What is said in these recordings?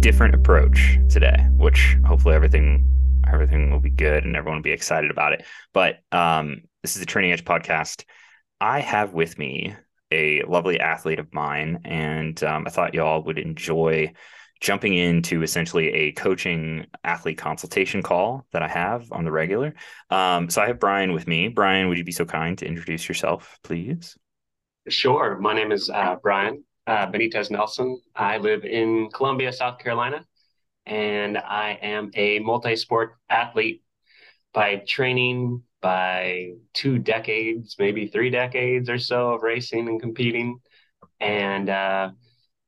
different approach today, which hopefully everything everything will be good and everyone will be excited about it. But um, this is the Training Edge podcast. I have with me a lovely athlete of mine, and um, I thought y'all would enjoy jumping into essentially a coaching athlete consultation call that I have on the regular. Um, so I have Brian with me. Brian, would you be so kind to introduce yourself, please? Sure. My name is uh, Brian uh, Benitez Nelson. I live in Columbia, South Carolina, and I am a multi sport athlete by training, by two decades, maybe three decades or so of racing and competing. And uh,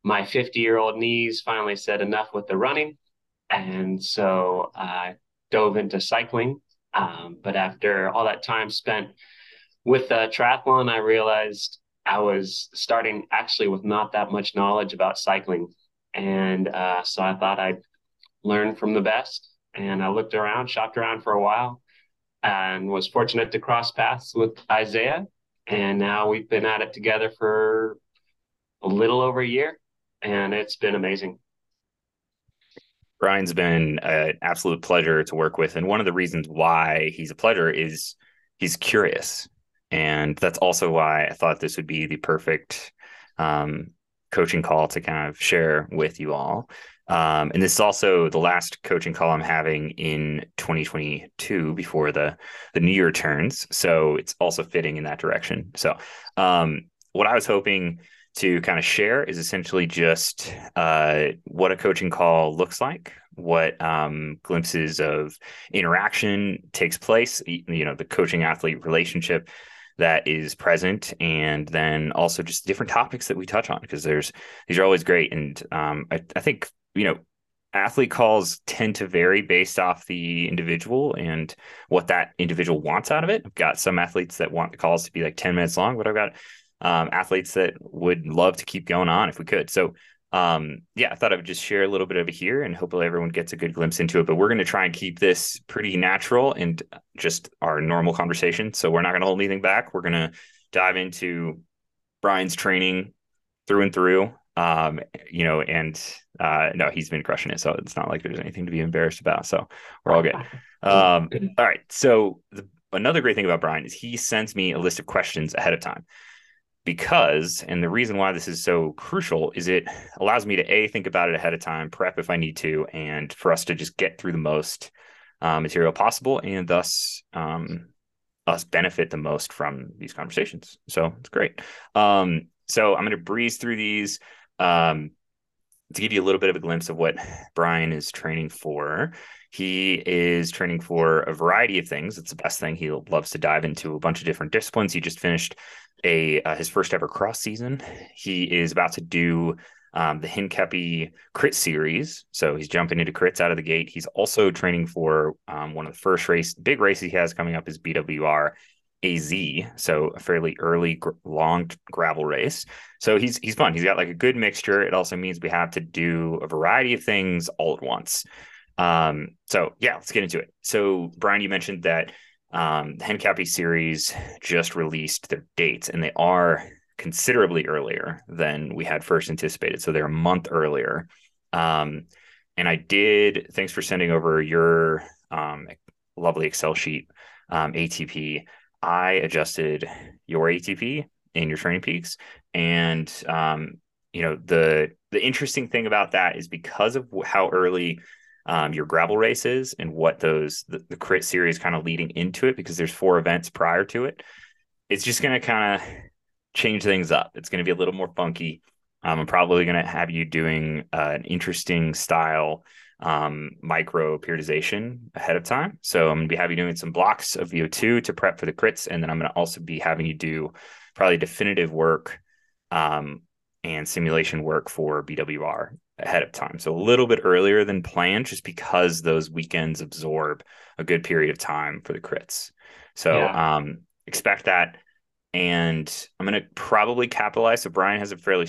my 50 year old knees finally said enough with the running. And so I dove into cycling. Um, but after all that time spent with the triathlon, I realized I was starting actually with not that much knowledge about cycling. And uh, so I thought I'd learn from the best. And I looked around, shopped around for a while, and was fortunate to cross paths with Isaiah. And now we've been at it together for a little over a year and it's been amazing. Brian's been an absolute pleasure to work with. And one of the reasons why he's a pleasure is he's curious. And that's also why I thought this would be the perfect um, coaching call to kind of share with you all. Um, and this is also the last coaching call I'm having in 2022 before the the new year turns. So it's also fitting in that direction. So um, what I was hoping to kind of share is essentially just uh, what a coaching call looks like, what um, glimpses of interaction takes place, you know, the coaching athlete relationship that is present, and then also just different topics that we touch on because there's these are always great, and um, I, I think you know athlete calls tend to vary based off the individual and what that individual wants out of it. I've got some athletes that want the calls to be like 10 minutes long, but I've got um, athletes that would love to keep going on if we could. So, um, yeah, I thought I would just share a little bit of it here and hopefully everyone gets a good glimpse into it. But we're going to try and keep this pretty natural and just our normal conversation. So, we're not going to hold anything back. We're going to dive into Brian's training through and through. Um, you know, and uh, no, he's been crushing it. So, it's not like there's anything to be embarrassed about. So, we're all good. Um, all right. So, the, another great thing about Brian is he sends me a list of questions ahead of time because and the reason why this is so crucial is it allows me to a think about it ahead of time prep if i need to and for us to just get through the most uh, material possible and thus um, us benefit the most from these conversations. So it's great. Um, so i'm going to breeze through these. Um, to give you a little bit of a glimpse of what brian is training for he is training for a variety of things. It's the best thing. He loves to dive into a bunch of different disciplines. He just finished a uh, his first ever cross season. He is about to do um, the Hincapie crit series. So he's jumping into crits out of the gate. He's also training for um, one of the first race, big races he has coming up is BWR AZ. So a fairly early, gr- long gravel race. So he's he's fun. He's got like a good mixture. It also means we have to do a variety of things all at once. Um, so yeah, let's get into it. So Brian, you mentioned that um, the Hincapie series just released their dates, and they are considerably earlier than we had first anticipated. So they're a month earlier. Um, and I did. Thanks for sending over your um, lovely Excel sheet um, ATP. I adjusted your ATP in your training peaks. and um, you know the the interesting thing about that is because of how early um, your gravel race is and what those the, the crit series kind of leading into it because there's four events prior to it. It's just going to kind of change things up. It's going to be a little more funky. Um, I'm probably going to have you doing uh, an interesting style um, micro periodization ahead of time. So I'm going to be having you doing some blocks of VO2 to prep for the crits, and then I'm going to also be having you do probably definitive work um, and simulation work for BWR ahead of time. So a little bit earlier than planned, just because those weekends absorb a good period of time for the crits. So yeah. um, expect that. And I'm going to probably capitalize. So Brian has a fairly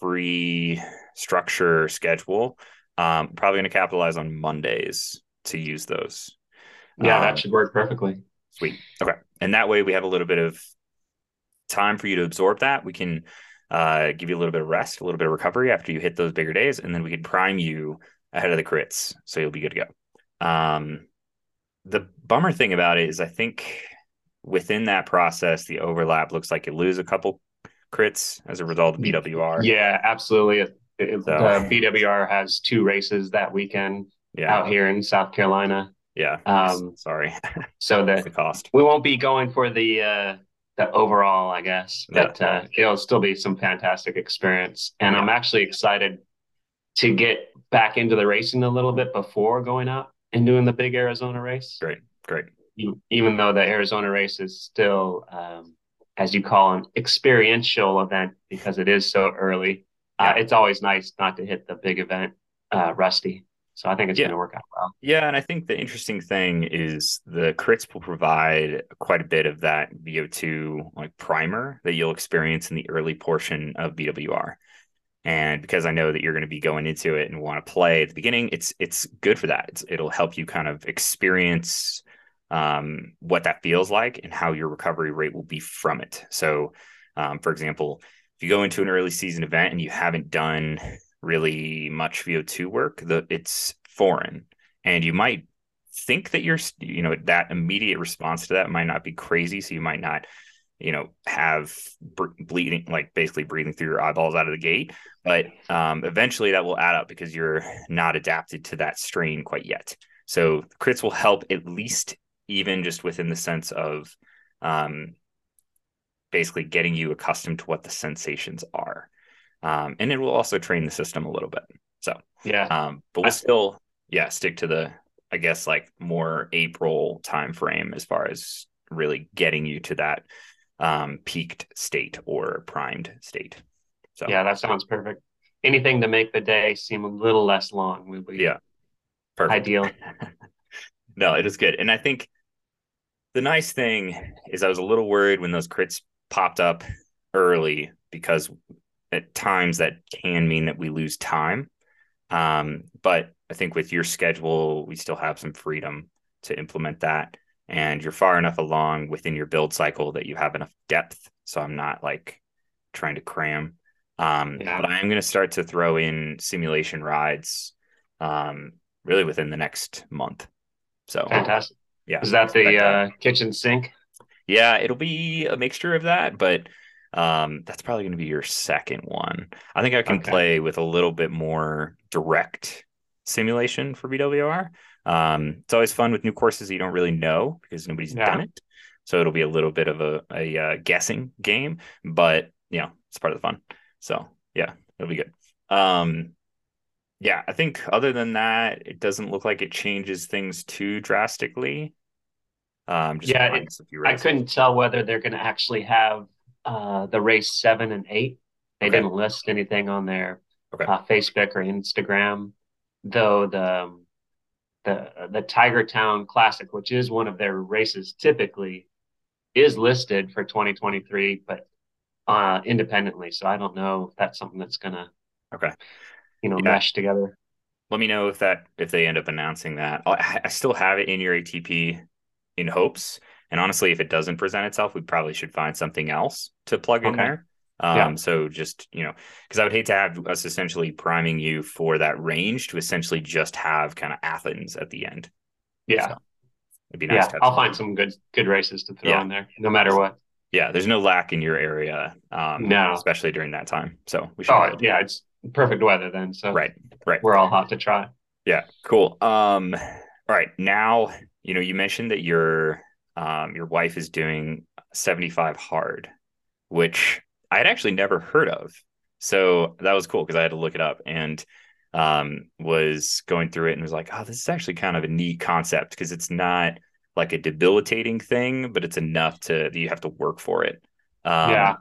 free structure schedule. Um, probably going to capitalize on Mondays to use those. Yeah, um, that should work perfectly. Sweet. Okay. And that way we have a little bit of time for you to absorb that. We can uh, give you a little bit of rest, a little bit of recovery after you hit those bigger days, and then we can prime you ahead of the crits, so you'll be good to go. Um, the bummer thing about it is, I think within that process, the overlap looks like you lose a couple crits as a result of BWR. Yeah, absolutely. It, it, so, uh, BWR has two races that weekend yeah. out here in South Carolina. Yeah. Um, sorry. So the, the cost. We won't be going for the uh, the overall, I guess, but yeah. uh, it'll still be some fantastic experience. And yeah. I'm actually excited to get back into the racing a little bit before going out and doing the big Arizona race. Great, great. Even though the Arizona race is still, um, as you call an experiential event because it is so early, yeah. uh, it's always nice not to hit the big event uh, rusty. So I think it's yeah. going to work out well. Yeah, and I think the interesting thing is the crits will provide quite a bit of that VO2 like primer that you'll experience in the early portion of BWR. And because I know that you're going to be going into it and want to play at the beginning, it's it's good for that. It's, it'll help you kind of experience um, what that feels like and how your recovery rate will be from it. So, um, for example, if you go into an early season event and you haven't done really much VO2 work. The it's foreign, and you might think that you're you know that immediate response to that might not be crazy, so you might not you know have bleeding like basically breathing through your eyeballs out of the gate. But um, eventually that will add up because you're not adapted to that strain quite yet. So crits will help at least even just within the sense of um, basically getting you accustomed to what the sensations are um, and it will also train the system a little bit. So yeah, um, but we'll I, still yeah stick to the I guess like more April time frame as far as really getting you to that um, peaked state or primed state. So yeah, that sounds perfect. Anything to make the day seem a little less long would be yeah perfect. ideal. no, it is good, and I think the nice thing is I was a little worried when those crits popped up early because at times that can mean that we lose time. Um, but I think with your schedule, we still have some freedom to implement that. And you're far enough along within your build cycle that you have enough depth. So I'm not like trying to cram. Um, yeah. But I am going to start to throw in simulation rides um, really within the next month. So fantastic. Yeah. Is that the uh, kitchen sink? Yeah, it'll be a mixture of that, but um, that's probably going to be your second one. I think I can okay. play with a little bit more direct simulation for BWR. Um, it's always fun with new courses that you don't really know because nobody's yeah. done it. So it'll be a little bit of a, a uh, guessing game, but you know, it's part of the fun. So yeah, it'll be good. Um, yeah, I think other than that, it doesn't look like it changes things too drastically. Um, yeah, it, I couldn't tell whether they're going to actually have uh, the race seven and eight. They okay. didn't list anything on their okay. uh, Facebook or Instagram, though the the the Tiger Town Classic, which is one of their races, typically is listed for 2023, but uh, independently. So I don't know if that's something that's gonna okay, you know, yeah. mesh together. Let me know if that if they end up announcing that. I still have it in your ATP in hopes and honestly, if it doesn't present itself, we probably should find something else to plug okay. in there. Um, yeah. So just, you know, because I would hate to have us essentially priming you for that range to essentially just have kind of Athens at the end. Yeah. So it'd be nice. Yeah, I'll find some good good races to throw yeah. in there, no matter what. Yeah, there's no lack in your area. Um, no, especially during that time. So we should. Oh, yeah, it's perfect weather then. So right, right. We're all hot to try. Yeah, cool. Um, all right, now you know you mentioned that you're um, your wife is doing 75 hard, which I had actually never heard of. So that was cool because I had to look it up and um, was going through it and was like, oh, this is actually kind of a neat concept because it's not like a debilitating thing, but it's enough to that you have to work for it. Um, yeah.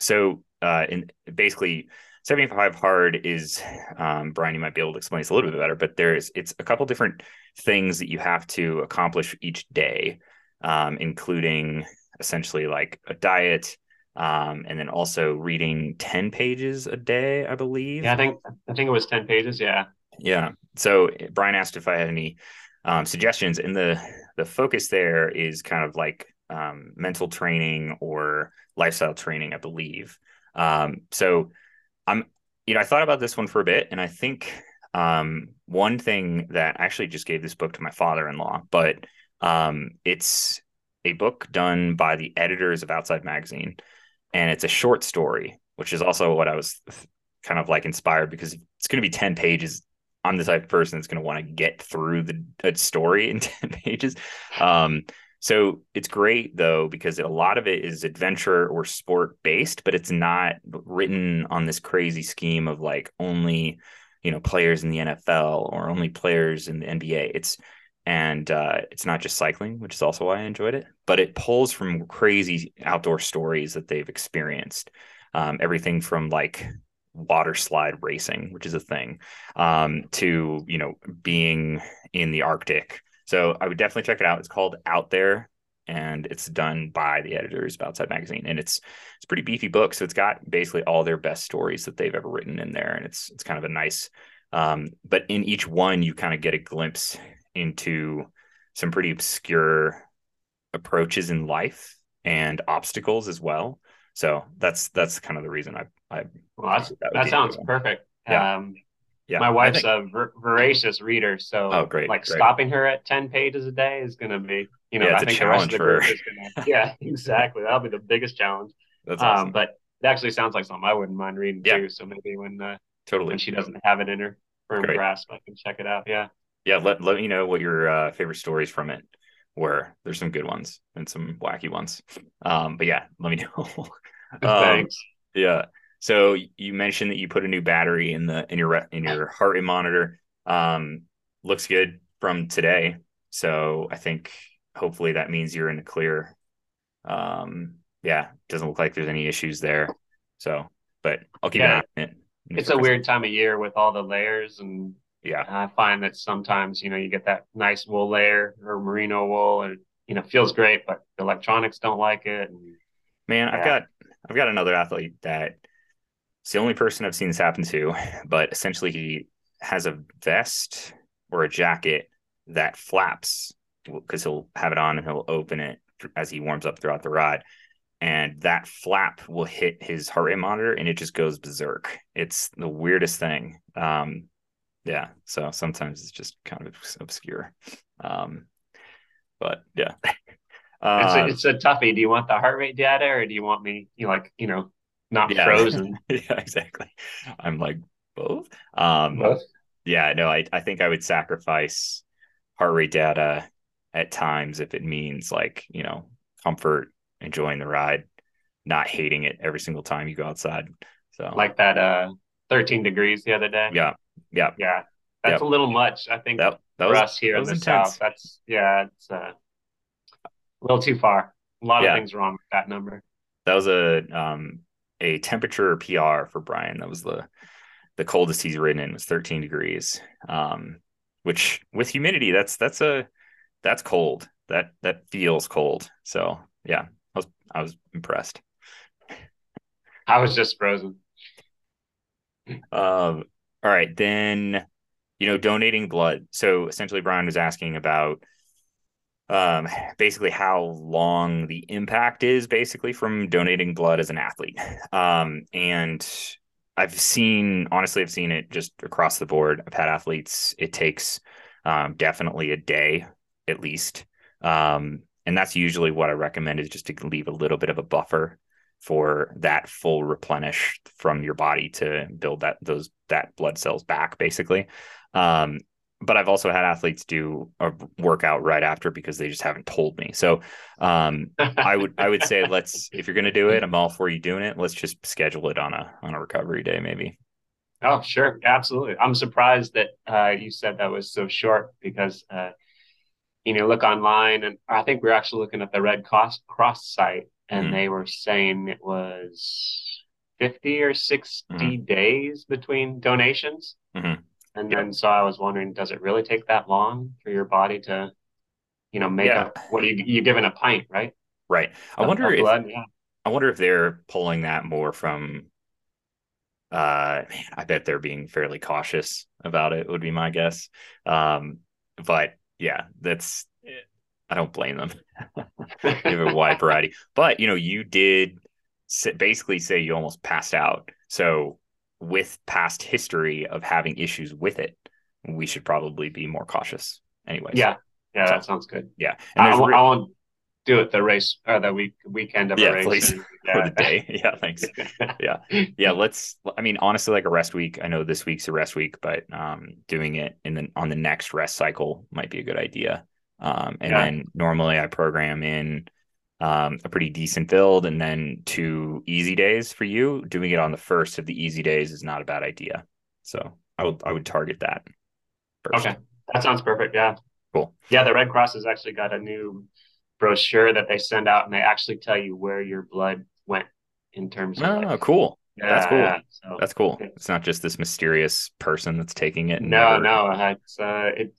So, uh, in basically, 75 hard is um, Brian, you might be able to explain this a little bit better, but there's it's a couple different things that you have to accomplish each day um, including essentially like a diet, um, and then also reading 10 pages a day, I believe. Yeah, I think I think it was 10 pages. Yeah. Yeah. So Brian asked if I had any um, suggestions, and the the focus there is kind of like um, mental training or lifestyle training, I believe. Um, so I'm, you know, I thought about this one for a bit, and I think um, one thing that I actually just gave this book to my father-in-law, but um, it's a book done by the editors of Outside Magazine, and it's a short story, which is also what I was kind of like inspired because it's going to be 10 pages. I'm the type of person that's going to want to get through the story in 10 pages. Um, so it's great though, because a lot of it is adventure or sport based, but it's not written on this crazy scheme of like only, you know, players in the NFL or only players in the NBA. It's, and uh, it's not just cycling, which is also why I enjoyed it, but it pulls from crazy outdoor stories that they've experienced. Um, everything from like water slide racing, which is a thing, um, to you know being in the Arctic. So I would definitely check it out. It's called Out There, and it's done by the editors of Outside Magazine, and it's it's a pretty beefy book. So it's got basically all their best stories that they've ever written in there, and it's it's kind of a nice. Um, but in each one, you kind of get a glimpse into some pretty obscure approaches in life and obstacles as well. So that's that's kind of the reason I I well, that, that sounds perfect. Yeah. Um, yeah. My wife's think... a voracious reader, so oh, great, like great. stopping her at ten pages a day is going to be, you know, yeah, I think the rest of the group is going to, yeah, exactly. That'll be the biggest challenge. That's awesome. Um, but it actually sounds like something I wouldn't mind reading yeah. too. So maybe when uh, totally when she doesn't have it in her firm great. grasp, I can check it out. Yeah yeah, let let me know what your uh, favorite stories from it were. There's some good ones and some wacky ones. Um, but yeah, let me know. um, Thanks. Yeah. So you mentioned that you put a new battery in the in your in your heart rate monitor. Um, looks good from today. So I think hopefully that means you're in the clear. Um, yeah, doesn't look like there's any issues there. So, but I'll keep yeah. an eye on it. It's a weird time of year with all the layers and yeah. I find that sometimes, you know, you get that nice wool layer or merino wool and, you know, feels great, but the electronics don't like it. And, Man, yeah. I've got, I've got another athlete that it's the only person I've seen this happen to, but essentially he has a vest or a jacket that flaps because he'll have it on and he'll open it as he warms up throughout the ride. And that flap will hit his heart rate monitor and it just goes berserk. It's the weirdest thing. Um, yeah so sometimes it's just kind of obscure um but yeah uh, it's, a, it's a toughie do you want the heart rate data or do you want me you know, like you know not yeah. frozen yeah exactly i'm like both um both? yeah no I, I think i would sacrifice heart rate data at times if it means like you know comfort enjoying the ride not hating it every single time you go outside so like that uh 13 degrees the other day yeah yeah, yeah. That's yep. a little much. I think that, that for was, us here in the intense. south. That's yeah, it's uh, a little too far. A lot yeah. of things wrong with that number. That was a um a temperature PR for Brian. That was the the coldest he's ridden in was 13 degrees. Um, which with humidity, that's that's a that's cold. That that feels cold. So yeah, I was I was impressed. I was just frozen. Um, all right, then you know, donating blood. So essentially, Brian was asking about um, basically how long the impact is basically from donating blood as an athlete. Um, and I've seen, honestly, I've seen it just across the board. I've had athletes, it takes um, definitely a day at least. Um, and that's usually what I recommend is just to leave a little bit of a buffer for that full replenish from your body to build that those that blood cells back basically um, but I've also had athletes do a workout right after because they just haven't told me. So um, I would I would say let's if you're going to do it, I'm all for you doing it. Let's just schedule it on a on a recovery day maybe. Oh sure, absolutely. I'm surprised that uh, you said that was so short because uh, you know look online and I think we are actually looking at the Red Cross Cross site and mm-hmm. they were saying it was 50 or 60 mm-hmm. days between donations. Mm-hmm. And then so I was wondering, does it really take that long for your body to, you know, make yeah. a what are you you given a pint, right? Right. I of, wonder of if blood, yeah. I wonder if they're pulling that more from uh man, I bet they're being fairly cautious about it, would be my guess. Um, but yeah, that's I don't blame them. you have a wide variety, but you know, you did basically say you almost passed out. So, with past history of having issues with it, we should probably be more cautious anyways. Yeah. Yeah, so, that sounds good. Yeah. And I, re- I won't do it the race or the week weekend of yeah, a race. Please. And, yeah. The day. Yeah, thanks. yeah. Yeah. Let's I mean, honestly, like a rest week. I know this week's a rest week, but um doing it in the on the next rest cycle might be a good idea. Um and yeah. then normally I program in um, a pretty decent build and then two easy days for you. Doing it on the first of the easy days is not a bad idea. So I would I would target that. First. Okay, that sounds perfect. Yeah, cool. Yeah, the Red Cross has actually got a new brochure that they send out, and they actually tell you where your blood went in terms of. Oh, like, cool. Yeah, that's cool. Yeah, so, that's cool. It's not just this mysterious person that's taking it. no, never... no, it's uh, it,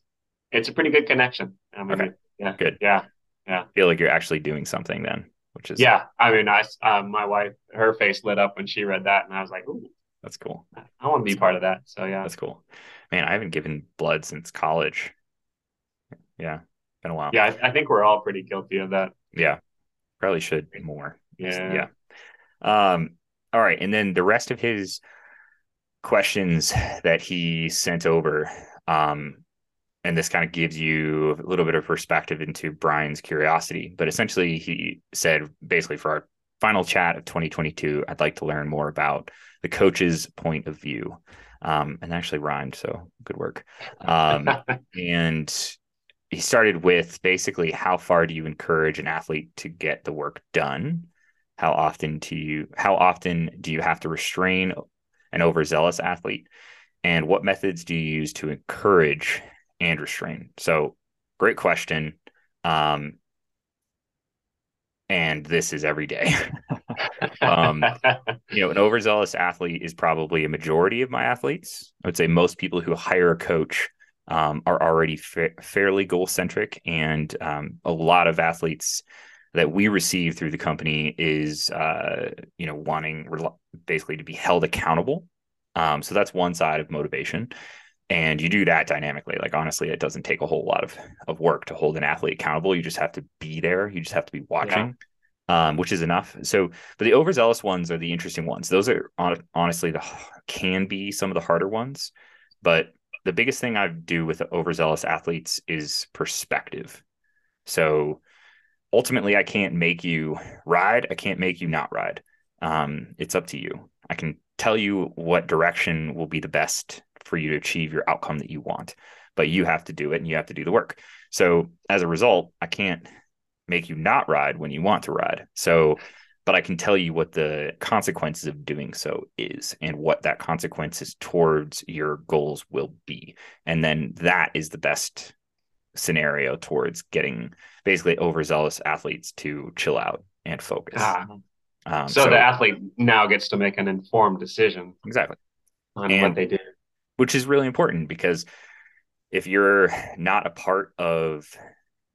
it's a pretty good connection. I mean, okay. yeah, good. Yeah, yeah. I feel like you're actually doing something then, which is yeah. I mean, I uh, my wife, her face lit up when she read that, and I was like, "Ooh, that's cool. I want to be part of that." So yeah, that's cool. Man, I haven't given blood since college. Yeah, been a while. Yeah, I, I think we're all pretty guilty of that. Yeah, probably should be more. Yeah, yeah. Um. All right, and then the rest of his questions that he sent over um and this kind of gives you a little bit of perspective into Brian's curiosity. But essentially, he said basically for our final chat of 2022, I'd like to learn more about the coach's point of view. Um, and actually rhymed, so good work. Um, and he started with basically how far do you encourage an athlete to get the work done? How often do you how often do you have to restrain an overzealous athlete? And what methods do you use to encourage and restrain? So, great question. Um, and this is every day. um, you know, an overzealous athlete is probably a majority of my athletes. I would say most people who hire a coach um, are already fa- fairly goal centric, and um, a lot of athletes that we receive through the company is, uh, you know, wanting basically to be held accountable. Um, so that's one side of motivation and you do that dynamically. Like honestly it doesn't take a whole lot of, of work to hold an athlete accountable. You just have to be there. You just have to be watching yeah. um, which is enough. So but the overzealous ones are the interesting ones. Those are on, honestly the can be some of the harder ones. But the biggest thing i do with overzealous athletes is perspective. So ultimately i can't make you ride. I can't make you not ride. Um, it's up to you. I can tell you what direction will be the best for you to achieve your outcome that you want but you have to do it and you have to do the work. So as a result i can't make you not ride when you want to ride. So but i can tell you what the consequences of doing so is and what that consequences towards your goals will be. And then that is the best scenario towards getting basically overzealous athletes to chill out and focus. Ah. um, so, so, the athlete now gets to make an informed decision exactly. on what they do which is really important because if you're not a part of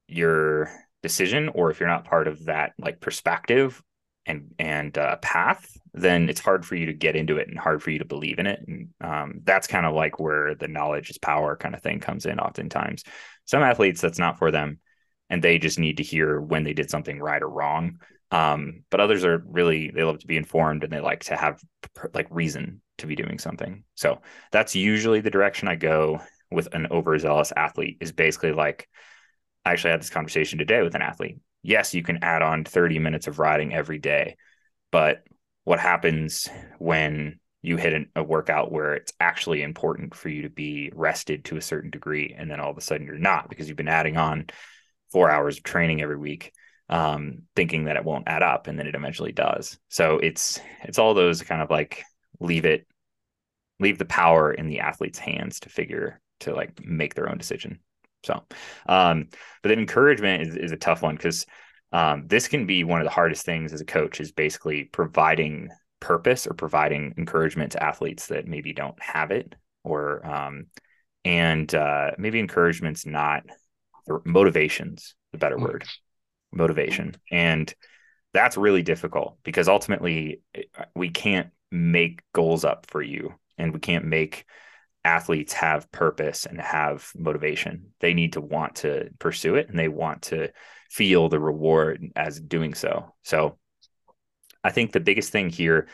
your decision or if you're not part of that like perspective and and uh, path then it's hard for you to get into it and hard for you to believe in it. And um, that's kind of like where the knowledge is power kind of thing comes in oftentimes. Some athletes that's not for them and they just need to hear when they did something right or wrong. Um, but others are really they love to be informed and they like to have like reason to be doing something. So that's usually the direction I go with an overzealous athlete is basically like I actually had this conversation today with an athlete. Yes, you can add on 30 minutes of riding every day, but what happens when you hit a workout where it's actually important for you to be rested to a certain degree and then all of a sudden you're not because you've been adding on 4 hours of training every week um, thinking that it won't add up and then it eventually does. So it's it's all those kind of like leave it leave the power in the athlete's hands to figure to like make their own decision. So um but then encouragement is, is a tough one because um, this can be one of the hardest things as a coach is basically providing purpose or providing encouragement to athletes that maybe don't have it or um and uh maybe encouragement's not motivations the better word. Motivation. And that's really difficult because ultimately we can't make goals up for you and we can't make athletes have purpose and have motivation. They need to want to pursue it and they want to feel the reward as doing so. So I think the biggest thing here,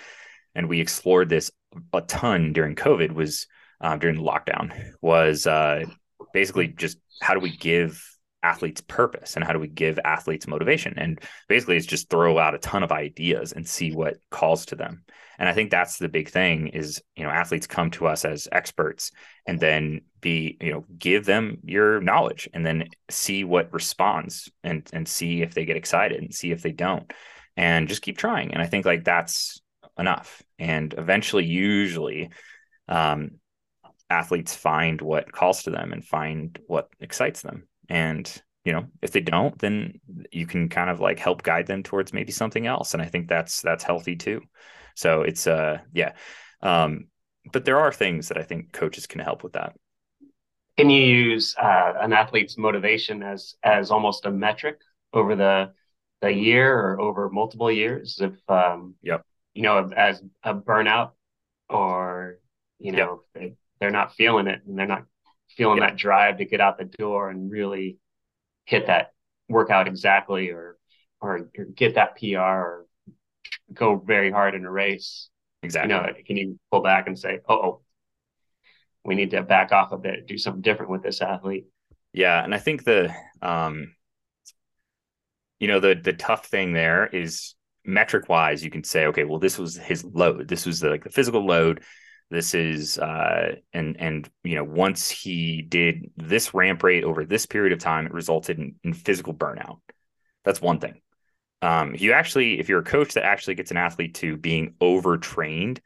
and we explored this a ton during COVID, was um, during lockdown was uh, basically just how do we give athletes purpose and how do we give athletes motivation? And basically it's just throw out a ton of ideas and see what calls to them. And i think that's the big thing is you know athletes come to us as experts and then be you know give them your knowledge and then see what responds and and see if they get excited and see if they don't. And just keep trying. And i think like that's enough. And eventually usually um, athletes find what calls to them and find what excites them and you know if they don't then you can kind of like help guide them towards maybe something else. And i think that's that's healthy too. So it's uh yeah. Um but there are things that i think coaches can help with that. Can you use uh, an athlete's motivation as as almost a metric over the the year or over multiple years if um yep. you know as a burnout or you know yep. they, they're not feeling it and they're not feeling that drive to get out the door and really hit that workout exactly or, or or get that PR or go very hard in a race. Exactly. You know, can you pull back and say, "Oh, we need to back off a bit, do something different with this athlete." Yeah, and I think the um you know the the tough thing there is metric wise you can say okay well this was his load this was the, like the physical load this is uh, and and you know once he did this ramp rate over this period of time, it resulted in, in physical burnout. That's one thing. Um, you actually, if you're a coach that actually gets an athlete to being overtrained,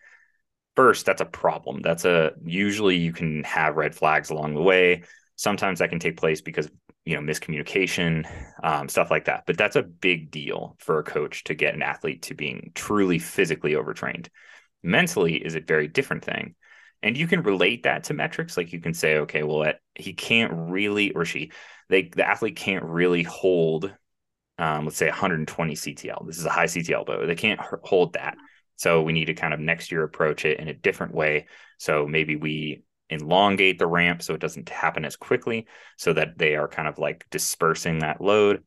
first that's a problem. That's a usually you can have red flags along the way. Sometimes that can take place because you know miscommunication, um, stuff like that. But that's a big deal for a coach to get an athlete to being truly physically overtrained mentally is a very different thing. And you can relate that to metrics like you can say okay well he can't really or she they the athlete can't really hold um, let's say 120 ctl this is a high ctl but they can't hold that. So we need to kind of next year approach it in a different way. So maybe we elongate the ramp so it doesn't happen as quickly so that they are kind of like dispersing that load.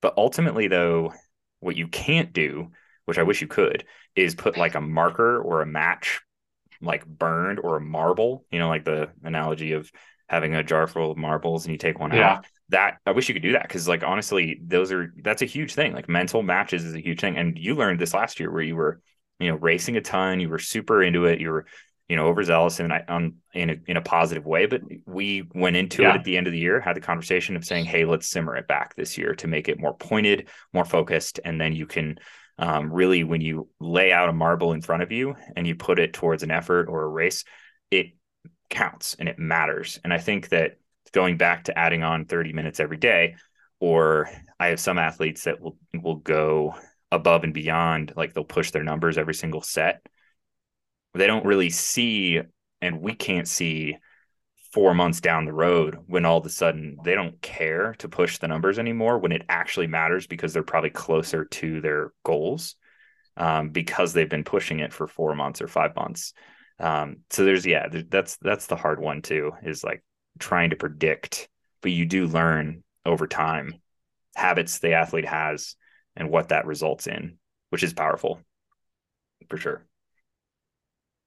But ultimately though what you can't do which I wish you could, is put like a marker or a match like burned or a marble, you know, like the analogy of having a jar full of marbles and you take one yeah. out. That I wish you could do that because like honestly, those are that's a huge thing. Like mental matches is a huge thing. And you learned this last year where you were, you know, racing a ton, you were super into it, you were, you know, overzealous and I on in a in a positive way. But we went into yeah. it at the end of the year, had the conversation of saying, Hey, let's simmer it back this year to make it more pointed, more focused, and then you can um, really when you lay out a marble in front of you and you put it towards an effort or a race it counts and it matters. And i think that going back to adding on 30 minutes every day or i have some athletes that will will go above and beyond like they'll push their numbers every single set. They don't really see and we can't see four months down the road when all of a sudden they don't care to push the numbers anymore when it actually matters because they're probably closer to their goals um, because they've been pushing it for four months or five months. Um, so there's yeah, that's that's the hard one too is like trying to predict, but you do learn over time habits the athlete has and what that results in, which is powerful for sure.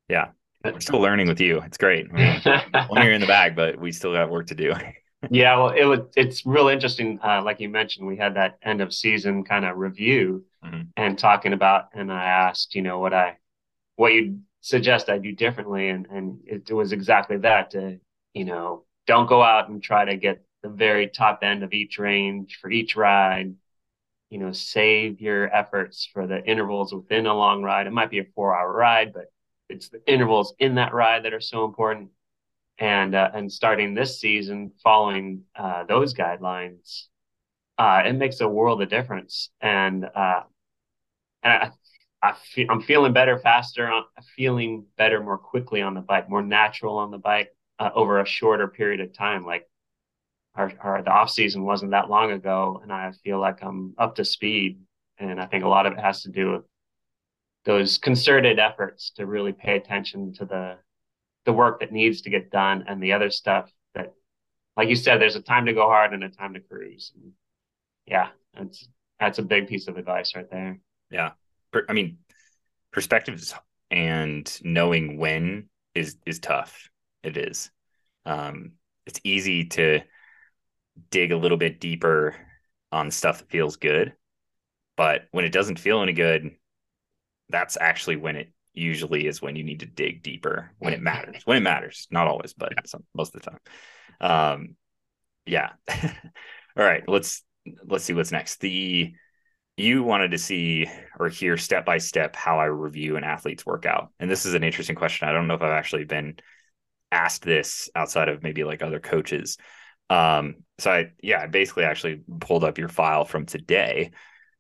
Yeah. We're still learning with you. It's great. I mean, one year in the bag, but we still got work to do. yeah, well, it was. It's real interesting. Uh, like you mentioned, we had that end of season kind of review mm-hmm. and talking about. And I asked, you know, what I, what you suggest I do differently, and and it, it was exactly that. To you know, don't go out and try to get the very top end of each range for each ride. You know, save your efforts for the intervals within a long ride. It might be a four-hour ride, but it's the intervals in that ride that are so important. And uh, and starting this season, following uh, those guidelines, uh, it makes a world of difference. And uh, and I, I feel, I'm feeling better faster. I'm feeling better more quickly on the bike, more natural on the bike uh, over a shorter period of time. Like our, our the off season wasn't that long ago, and I feel like I'm up to speed. And I think a lot of it has to do with those concerted efforts to really pay attention to the the work that needs to get done and the other stuff that like you said there's a time to go hard and a time to cruise. And yeah that's that's a big piece of advice right there. Yeah. I mean perspectives and knowing when is is tough. It is. Um, it's easy to dig a little bit deeper on stuff that feels good, but when it doesn't feel any good, that's actually when it usually is when you need to dig deeper when it matters. When it matters, not always, but some, most of the time. Um, yeah. All right, let's let's see what's next. The you wanted to see or hear step by step how I review an athlete's workout. And this is an interesting question. I don't know if I've actually been asked this outside of maybe like other coaches. Um, so I, yeah, I basically actually pulled up your file from today.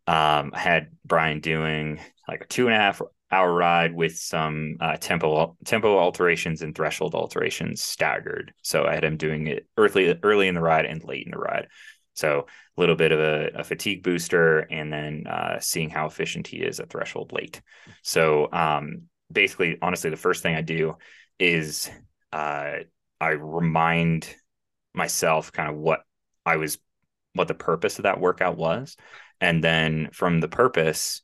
Um, I had Brian doing like a two and a half hour ride with some uh, tempo tempo alterations and threshold alterations staggered. So I had him doing it early early in the ride and late in the ride. So a little bit of a, a fatigue booster, and then uh, seeing how efficient he is at threshold late. So um, basically, honestly, the first thing I do is uh, I remind myself kind of what I was, what the purpose of that workout was, and then from the purpose,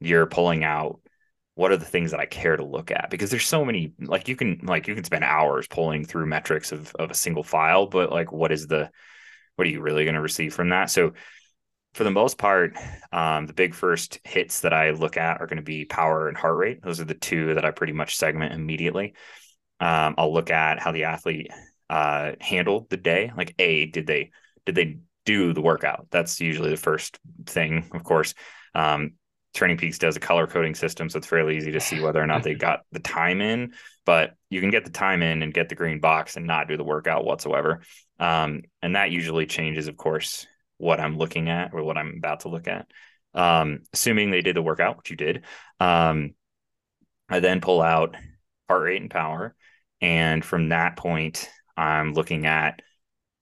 you're pulling out what are the things that I care to look at because there's so many like you can like you can spend hours pulling through metrics of of a single file but like what is the what are you really going to receive from that? So for the most part, um, the big first hits that I look at are going to be power and heart rate. Those are the two that I pretty much segment immediately. Um, I'll look at how the athlete uh, handled the day. Like, a did they did they do the workout? That's usually the first thing. Of course, um, Training Peaks does a color coding system, so it's fairly easy to see whether or not they got the time in. But you can get the time in and get the green box and not do the workout whatsoever. Um, and that usually changes, of course, what I'm looking at or what I'm about to look at. Um, assuming they did the workout, which you did, um, I then pull out heart rate and power. And from that point, I'm looking at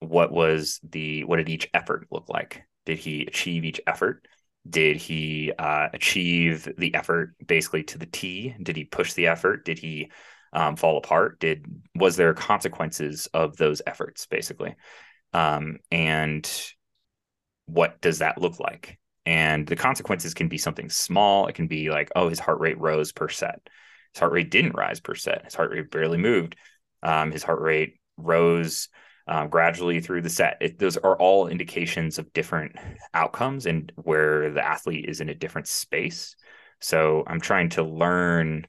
what was the what did each effort look like? Did he achieve each effort? Did he uh, achieve the effort basically to the T? Did he push the effort? Did he um, fall apart? Did was there consequences of those efforts basically? Um, and what does that look like? And the consequences can be something small. It can be like, oh, his heart rate rose per set. His heart rate didn't rise per set. His heart rate barely moved. Um, his heart rate rose um, gradually through the set. It, those are all indications of different outcomes and where the athlete is in a different space. So I'm trying to learn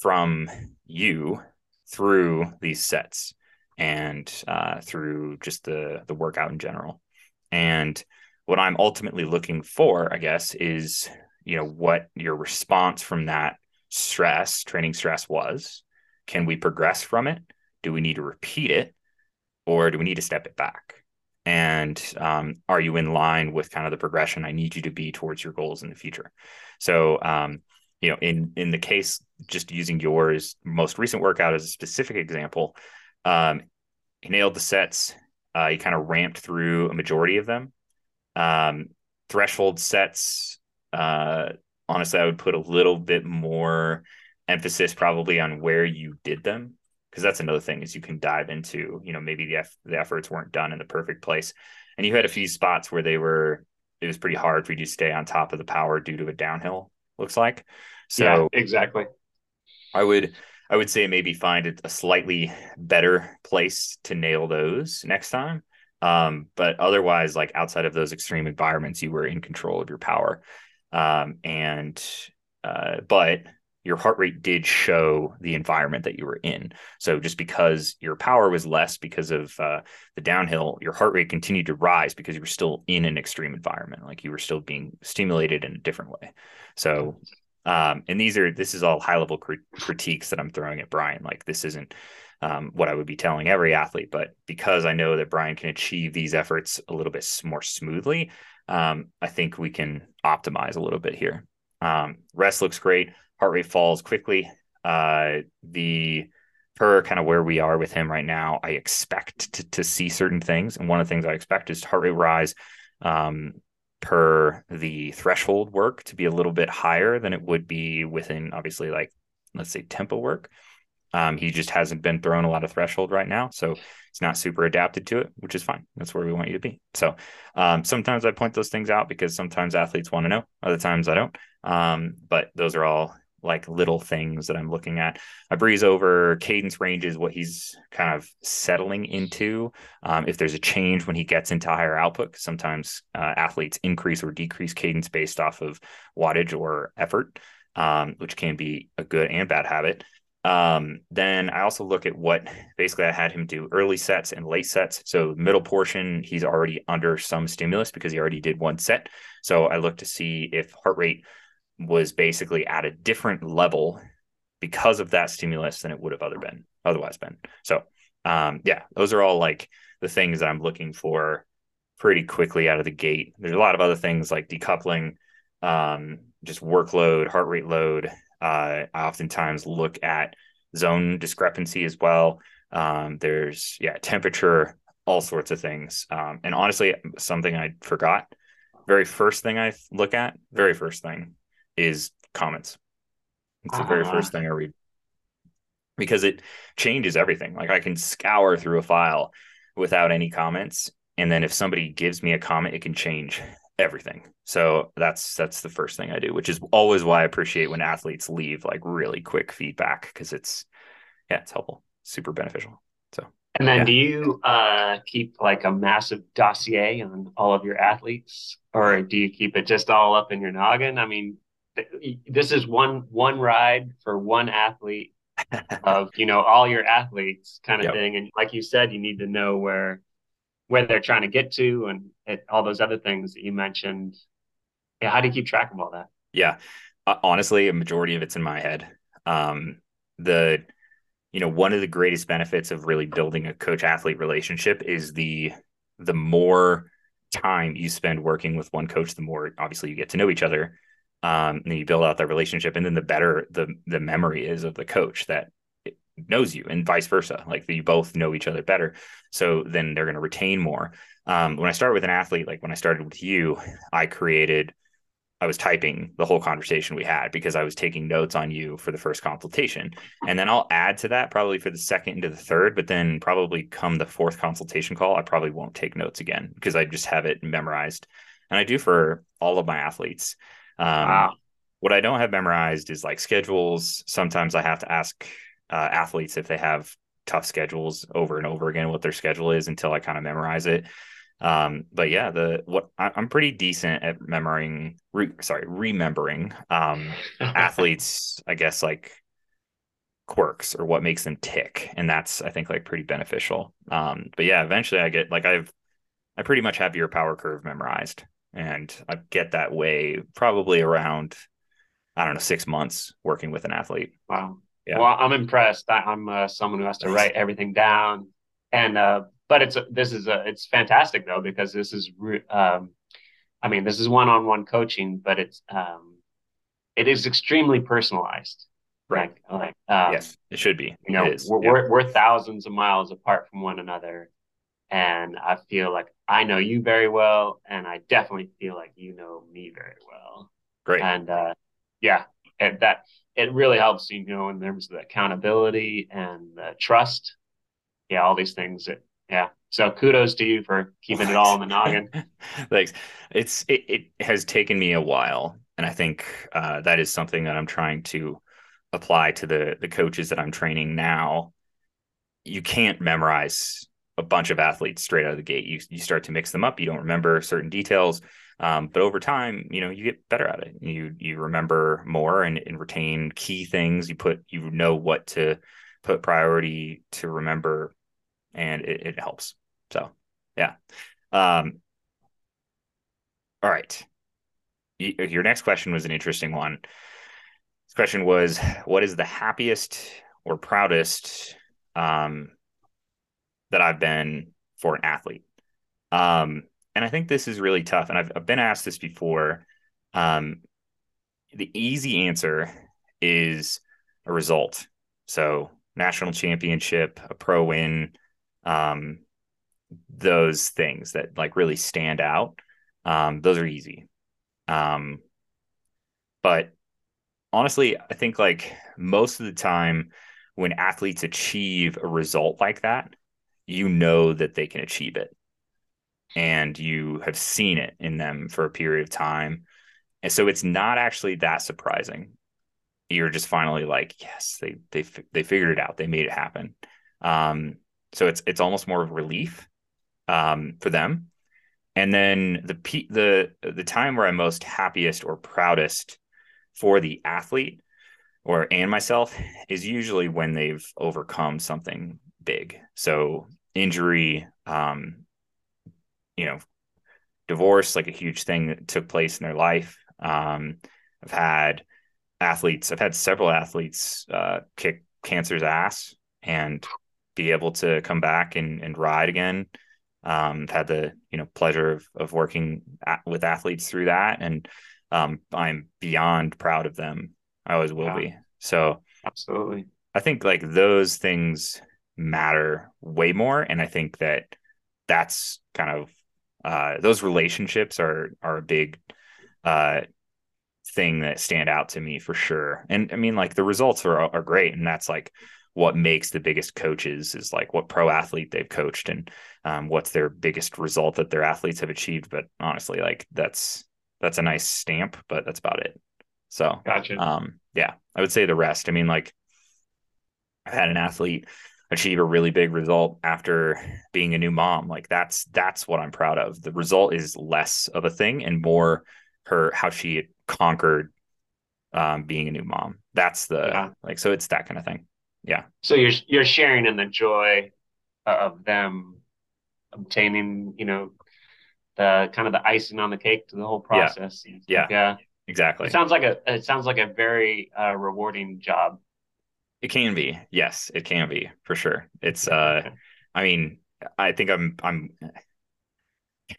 from you through these sets and uh, through just the the workout in general. And what I'm ultimately looking for, I guess, is you know what your response from that stress, training stress was. Can we progress from it? Do we need to repeat it, or do we need to step it back? And um, are you in line with kind of the progression I need you to be towards your goals in the future? So um, you know, in in the case just using yours most recent workout as a specific example, um, he nailed the sets. Uh, he kind of ramped through a majority of them. Um, threshold sets, uh, honestly, I would put a little bit more emphasis probably on where you did them because that's another thing is you can dive into you know maybe the eff- the efforts weren't done in the perfect place and you had a few spots where they were it was pretty hard for you to stay on top of the power due to a downhill looks like. So yeah, exactly. I would I would say maybe find a slightly better place to nail those next time. Um, but otherwise, like outside of those extreme environments, you were in control of your power. Um, and uh, but your heart rate did show the environment that you were in. So just because your power was less because of uh, the downhill, your heart rate continued to rise because you were still in an extreme environment, like you were still being stimulated in a different way. So, um, and these are this is all high level crit- critiques that I'm throwing at Brian. Like this isn't um, what I would be telling every athlete, but because I know that Brian can achieve these efforts a little bit more smoothly, um, I think we can optimize a little bit here. Um, rest looks great heart rate falls quickly. Uh, the per kind of where we are with him right now, I expect to, to see certain things. And one of the things I expect is heart rate rise um, per the threshold work to be a little bit higher than it would be within, obviously, like let's say tempo work. Um, he just hasn't been thrown a lot of threshold right now, so he's not super adapted to it, which is fine. That's where we want you to be. So um, sometimes I point those things out because sometimes athletes want to know, other times I don't. Um, but those are all like little things that I'm looking at. I breeze over cadence ranges, what he's kind of settling into. Um, if there's a change when he gets into higher output, sometimes uh, athletes increase or decrease cadence based off of wattage or effort, um, which can be a good and bad habit. Um, then I also look at what basically I had him do early sets and late sets. So middle portion, he's already under some stimulus because he already did one set. So I look to see if heart rate was basically at a different level because of that stimulus than it would have other been otherwise been. So um, yeah, those are all like the things that I'm looking for pretty quickly out of the gate. There's a lot of other things like decoupling, um, just workload, heart rate load. Uh, I oftentimes look at zone discrepancy as well. Um, there's yeah, temperature, all sorts of things. Um, and honestly, something I forgot. Very first thing I look at, very first thing is comments. It's uh-huh. the very first thing I read because it changes everything. Like I can scour through a file without any comments, and then if somebody gives me a comment, it can change everything. So that's that's the first thing I do, which is always why I appreciate when athletes leave like really quick feedback because it's yeah, it's helpful, super beneficial. So and then yeah. do you uh, keep like a massive dossier on all of your athletes, or do you keep it just all up in your noggin? I mean, this is one one ride for one athlete of you know all your athletes kind of yep. thing. And like you said you need to know where where they're trying to get to and it, all those other things that you mentioned. Yeah how do you keep track of all that? Yeah. Uh, honestly a majority of it's in my head. Um the you know one of the greatest benefits of really building a coach athlete relationship is the the more time you spend working with one coach the more obviously you get to know each other um, and you build out that relationship, and then the better the the memory is of the coach that knows you, and vice versa. Like you both know each other better, so then they're going to retain more. Um, when I started with an athlete, like when I started with you, I created. I was typing the whole conversation we had because I was taking notes on you for the first consultation. And then I'll add to that probably for the second into the third, but then probably come the fourth consultation call, I probably won't take notes again because I just have it memorized. And I do for all of my athletes. Um, wow. What I don't have memorized is like schedules. Sometimes I have to ask uh, athletes if they have tough schedules over and over again what their schedule is until I kind of memorize it. Um, but yeah, the what I, am pretty decent at memorizing. Re, sorry, remembering um, athletes. I guess like quirks or what makes them tick, and that's I think like pretty beneficial. Um, but yeah, eventually I get like I've I pretty much have your power curve memorized and I get that way probably around I don't know six months working with an athlete. Wow. Yeah. Well, I'm impressed. I, am uh, someone who has to write everything down, and uh, but it's this is a, it's fantastic though because this is um, I mean this is one-on-one coaching, but it's um, it is extremely personalized. Right. Like, um, yes, it should be. You know, we're, yeah. we're, we're thousands of miles apart from one another, and I feel like I know you very well, and I definitely feel like you know me very well. Great. And uh, yeah, and that it really helps you know in terms of the accountability and the trust. Yeah, all these things. That, yeah. So kudos to you for keeping it all in the noggin. Thanks. It's it, it has taken me a while, and I think uh, that is something that I'm trying to apply to the the coaches that I'm training now. You can't memorize a bunch of athletes straight out of the gate. You you start to mix them up. You don't remember certain details, um, but over time, you know, you get better at it. You you remember more and, and retain key things. You put you know what to put priority to remember, and it, it helps. So, yeah. Um, all right. Your next question was an interesting one. This question was, "What is the happiest or proudest?" Um, that I've been for an athlete. Um, and I think this is really tough. And I've, I've been asked this before. Um, the easy answer is a result. So, national championship, a pro win, um, those things that like really stand out. Um, those are easy. Um, but honestly, I think like most of the time when athletes achieve a result like that, you know that they can achieve it and you have seen it in them for a period of time and so it's not actually that surprising you're just finally like, yes, they they they figured it out. They made it happen. Um, so it's it's almost more of relief um, for them. And then the the the time where I'm most happiest or proudest for the athlete or and myself is usually when they've overcome something big. So injury, um, you know, divorce, like a huge thing that took place in their life. Um, I've had athletes, I've had several athletes uh, kick cancer's ass and be able to come back and, and ride again. Um, I've had the you know pleasure of, of working at, with athletes through that, and um, I'm beyond proud of them. I always will yeah. be. So absolutely, I think like those things matter way more, and I think that that's kind of uh, those relationships are are a big uh, thing that stand out to me for sure. And I mean, like the results are are great, and that's like what makes the biggest coaches is like what pro athlete they've coached and um, what's their biggest result that their athletes have achieved. But honestly, like that's that's a nice stamp, but that's about it. So, gotcha. Um, yeah, I would say the rest. I mean, like I've had an athlete achieve a really big result after being a new mom. Like that's that's what I'm proud of. The result is less of a thing and more her how she conquered um, being a new mom. That's the yeah. like so it's that kind of thing. Yeah. So you're you're sharing in the joy of them obtaining, you know, the kind of the icing on the cake to the whole process. Yeah. Yeah. yeah. Exactly. It sounds like a it sounds like a very uh, rewarding job. It can be. Yes, it can be for sure. It's uh I mean, I think I'm I'm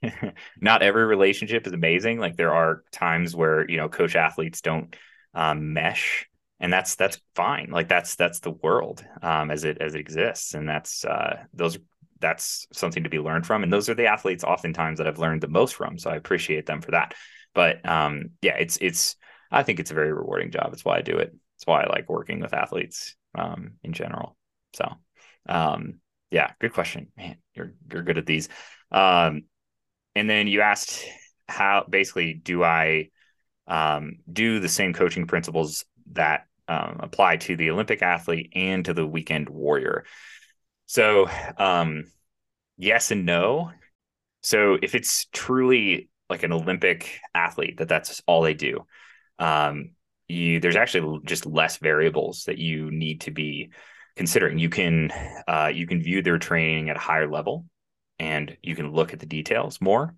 not every relationship is amazing. Like there are times where, you know, coach athletes don't um, mesh and that's that's fine. Like that's that's the world um, as it as it exists and that's uh those that's something to be learned from and those are the athletes oftentimes that I've learned the most from. So I appreciate them for that. But um yeah, it's it's I think it's a very rewarding job. It's why I do it. It's why I like working with athletes um, in general. So, um, yeah, good question, man. You're you're good at these. Um, and then you asked how basically do I um, do the same coaching principles that um, apply to the Olympic athlete and to the weekend warrior? So, um, yes and no. So, if it's truly like an Olympic athlete that that's all they do, um, you there's actually just less variables that you need to be considering. You can uh, you can view their training at a higher level, and you can look at the details more.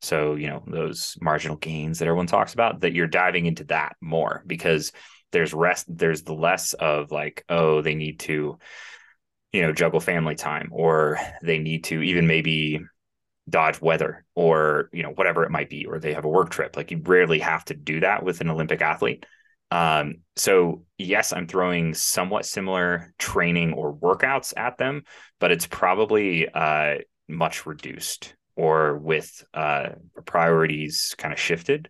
So you know those marginal gains that everyone talks about that you're diving into that more because there's rest there's the less of like oh they need to you know juggle family time or they need to even maybe dodge weather or you know whatever it might be or they have a work trip like you rarely have to do that with an olympic athlete um, so yes i'm throwing somewhat similar training or workouts at them but it's probably uh, much reduced or with uh, priorities kind of shifted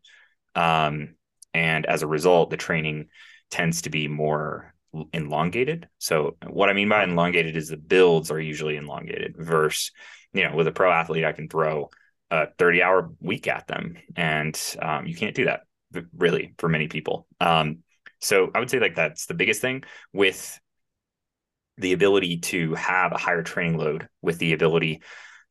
um, and as a result the training tends to be more elongated so what i mean by elongated is the builds are usually elongated versus you know, with a pro athlete, I can throw a 30 hour week at them. And um, you can't do that really for many people. Um, so I would say like that's the biggest thing with the ability to have a higher training load, with the ability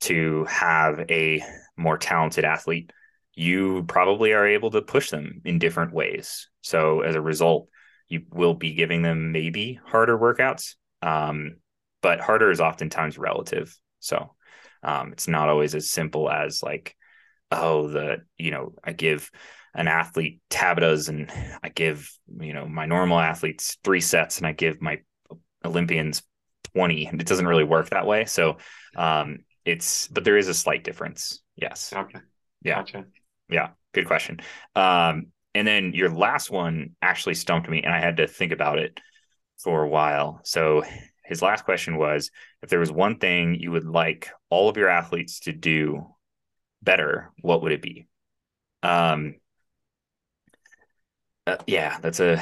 to have a more talented athlete, you probably are able to push them in different ways. So as a result, you will be giving them maybe harder workouts. Um, but harder is oftentimes relative. So um, it's not always as simple as like, oh, the you know, I give an athlete Tabatas and I give you know my normal athletes three sets and I give my Olympians twenty, and it doesn't really work that way. So um, it's but there is a slight difference. Yes. Okay. Yeah. Gotcha. Yeah. Good question. Um, and then your last one actually stumped me, and I had to think about it for a while. So his last question was if there was one thing you would like all of your athletes to do better, what would it be? Um, uh, yeah, that's a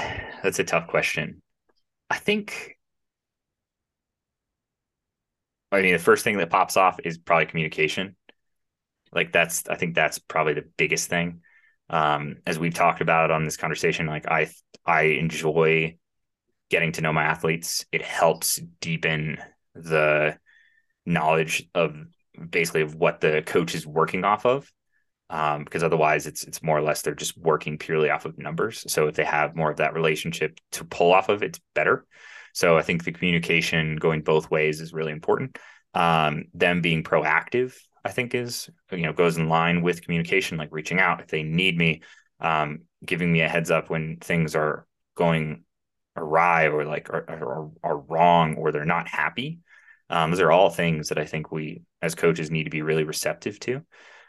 that's a tough question. I think I mean the first thing that pops off is probably communication. Like that's I think that's probably the biggest thing. Um, as we've talked about on this conversation, like I I enjoy getting to know my athletes. It helps deepen the knowledge of basically of what the coach is working off of. Um, because otherwise it's it's more or less they're just working purely off of numbers. So if they have more of that relationship to pull off of, it's better. So I think the communication going both ways is really important. Um, them being proactive, I think, is you know goes in line with communication, like reaching out if they need me, um, giving me a heads up when things are going awry or like are, are, are wrong or they're not happy. Um, those are all things that I think we as coaches need to be really receptive to.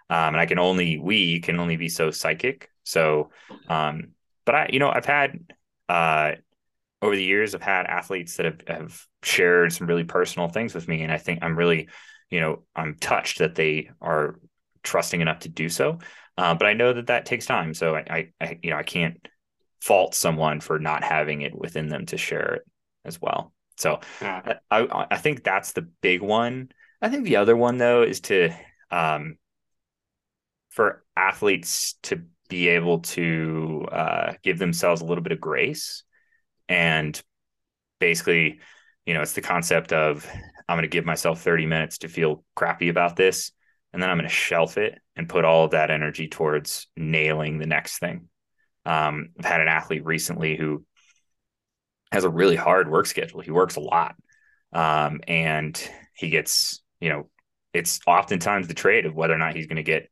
Um, and I can only we can only be so psychic. So, um, but I you know I've had uh, over the years I've had athletes that have, have shared some really personal things with me, and I think I'm really you know I'm touched that they are trusting enough to do so. Uh, but I know that that takes time, so I, I you know I can't fault someone for not having it within them to share it as well. So yeah. I, I think that's the big one. I think the other one though is to um, for athletes to be able to uh, give themselves a little bit of grace and basically you know it's the concept of i'm going to give myself 30 minutes to feel crappy about this and then i'm going to shelf it and put all of that energy towards nailing the next thing um, I've had an athlete recently who has a really hard work schedule. He works a lot. Um, and he gets, you know, it's oftentimes the trade of whether or not he's going to get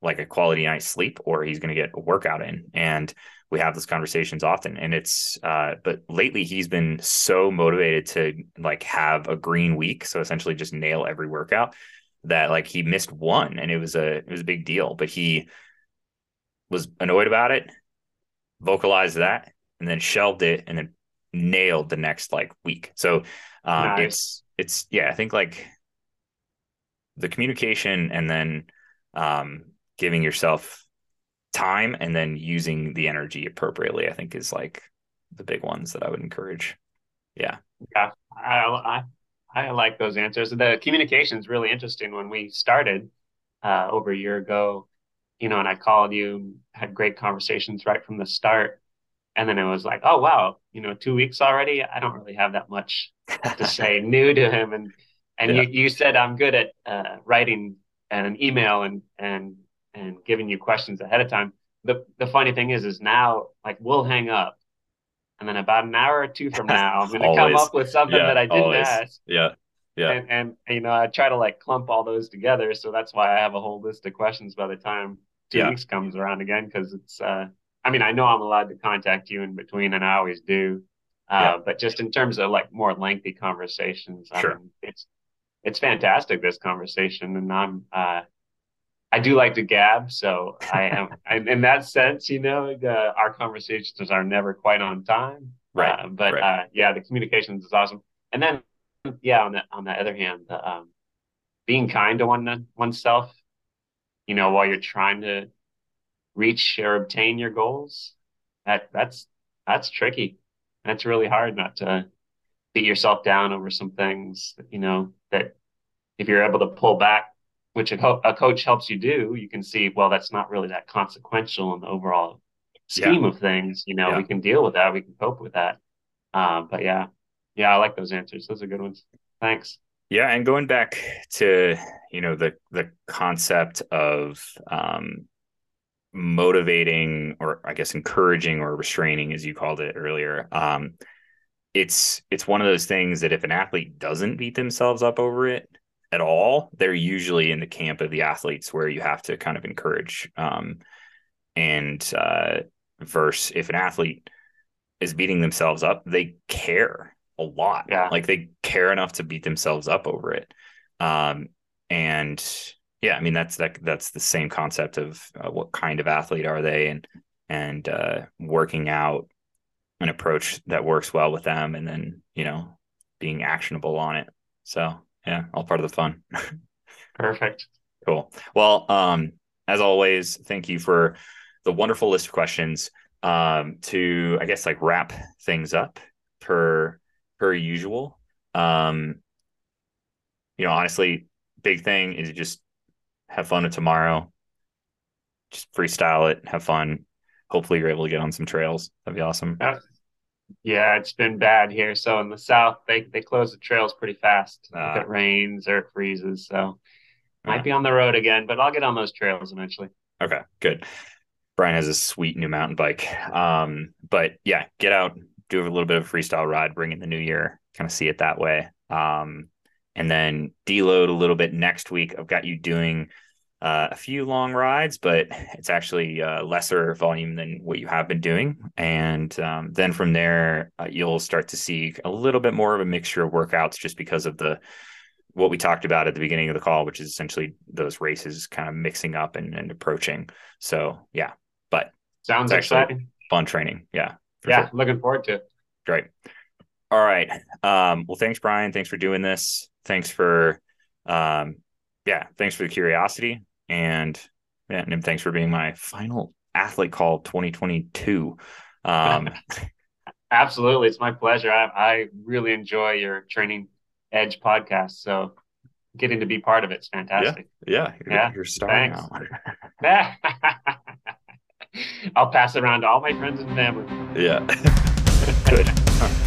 like a quality night's sleep or he's going to get a workout in. And we have those conversations often. And it's, uh, but lately he's been so motivated to like have a green week. So essentially just nail every workout that like he missed one and it was a, it was a big deal, but he was annoyed about it vocalized that and then shelved it and then nailed the next like week. So um, nice. it's it's yeah, I think like the communication and then um, giving yourself time and then using the energy appropriately, I think is like the big ones that I would encourage. Yeah. Yeah. I, I, I like those answers. The communication is really interesting. When we started uh, over a year ago, you know, and I called you, had great conversations right from the start. And then it was like, oh, wow, you know, two weeks already. I don't really have that much to say new to him. And, and yeah. you, you said I'm good at uh, writing an email and, and, and giving you questions ahead of time. The, the funny thing is, is now like we'll hang up and then about an hour or two from now, I'm going to come up with something yeah, that I didn't always. ask. Yeah. Yeah. And, and, you know, I try to like clump all those together. So that's why I have a whole list of questions by the time two yeah. weeks comes around again because it's uh I mean I know I'm allowed to contact you in between and I always do. Uh, yeah. but just in terms of like more lengthy conversations, sure. I mean, it's it's fantastic this conversation and I'm uh I do like to gab, so I am. in that sense, you know, uh, our conversations are never quite on time. Right. Uh, but right. Uh, yeah, the communications is awesome. And then, yeah, on the on the other hand, um, being kind to one oneself you know, while you're trying to reach or obtain your goals, that that's that's tricky. That's really hard not to beat yourself down over some things, you know, that if you're able to pull back, which a, a coach helps you do, you can see, well, that's not really that consequential in the overall scheme yeah. of things. You know, yeah. we can deal with that. We can cope with that. Uh, but yeah, yeah, I like those answers. Those are good ones. Thanks. Yeah, and going back to you know the the concept of um, motivating or I guess encouraging or restraining, as you called it earlier, um, it's it's one of those things that if an athlete doesn't beat themselves up over it at all, they're usually in the camp of the athletes where you have to kind of encourage. Um, and uh, verse if an athlete is beating themselves up, they care a lot. Yeah. Like they care enough to beat themselves up over it. Um, and yeah, I mean that's that that's the same concept of uh, what kind of athlete are they and and uh, working out an approach that works well with them, and then you know being actionable on it. So yeah, all part of the fun. Perfect. Cool. Well, um, as always, thank you for the wonderful list of questions. Um, to I guess like wrap things up per per usual. Um, you know, honestly, big thing is just have fun with tomorrow. Just freestyle it, have fun. hopefully you're able to get on some trails. That'd be awesome. Uh, yeah, it's been bad here. So in the south, they they close the trails pretty fast uh, if it rains or it freezes. So might uh, be on the road again, but I'll get on those trails eventually. Okay, good. Brian has a sweet new mountain bike. Um, but yeah, get out, do a little bit of freestyle ride, bring in the new year, kind of see it that way. Um, and then deload a little bit next week. I've got you doing uh, a few long rides, but it's actually uh, lesser volume than what you have been doing. And um, then from there, uh, you'll start to see a little bit more of a mixture of workouts just because of the what we talked about at the beginning of the call, which is essentially those races kind of mixing up and, and approaching. So yeah, but sounds exciting. Fun training. Yeah. Yeah. Sure. Looking forward to it. Great. All right. Um, well, thanks, Brian. Thanks for doing this. Thanks for, um, yeah, thanks for the curiosity. And, yeah, and thanks for being my final athlete call 2022. Um, Absolutely. It's my pleasure. I, I really enjoy your training edge podcast. So getting to be part of it's fantastic. Yeah. Yeah. You're, yeah. you're starting now. I'll pass it around to all my friends and family. Yeah. Good.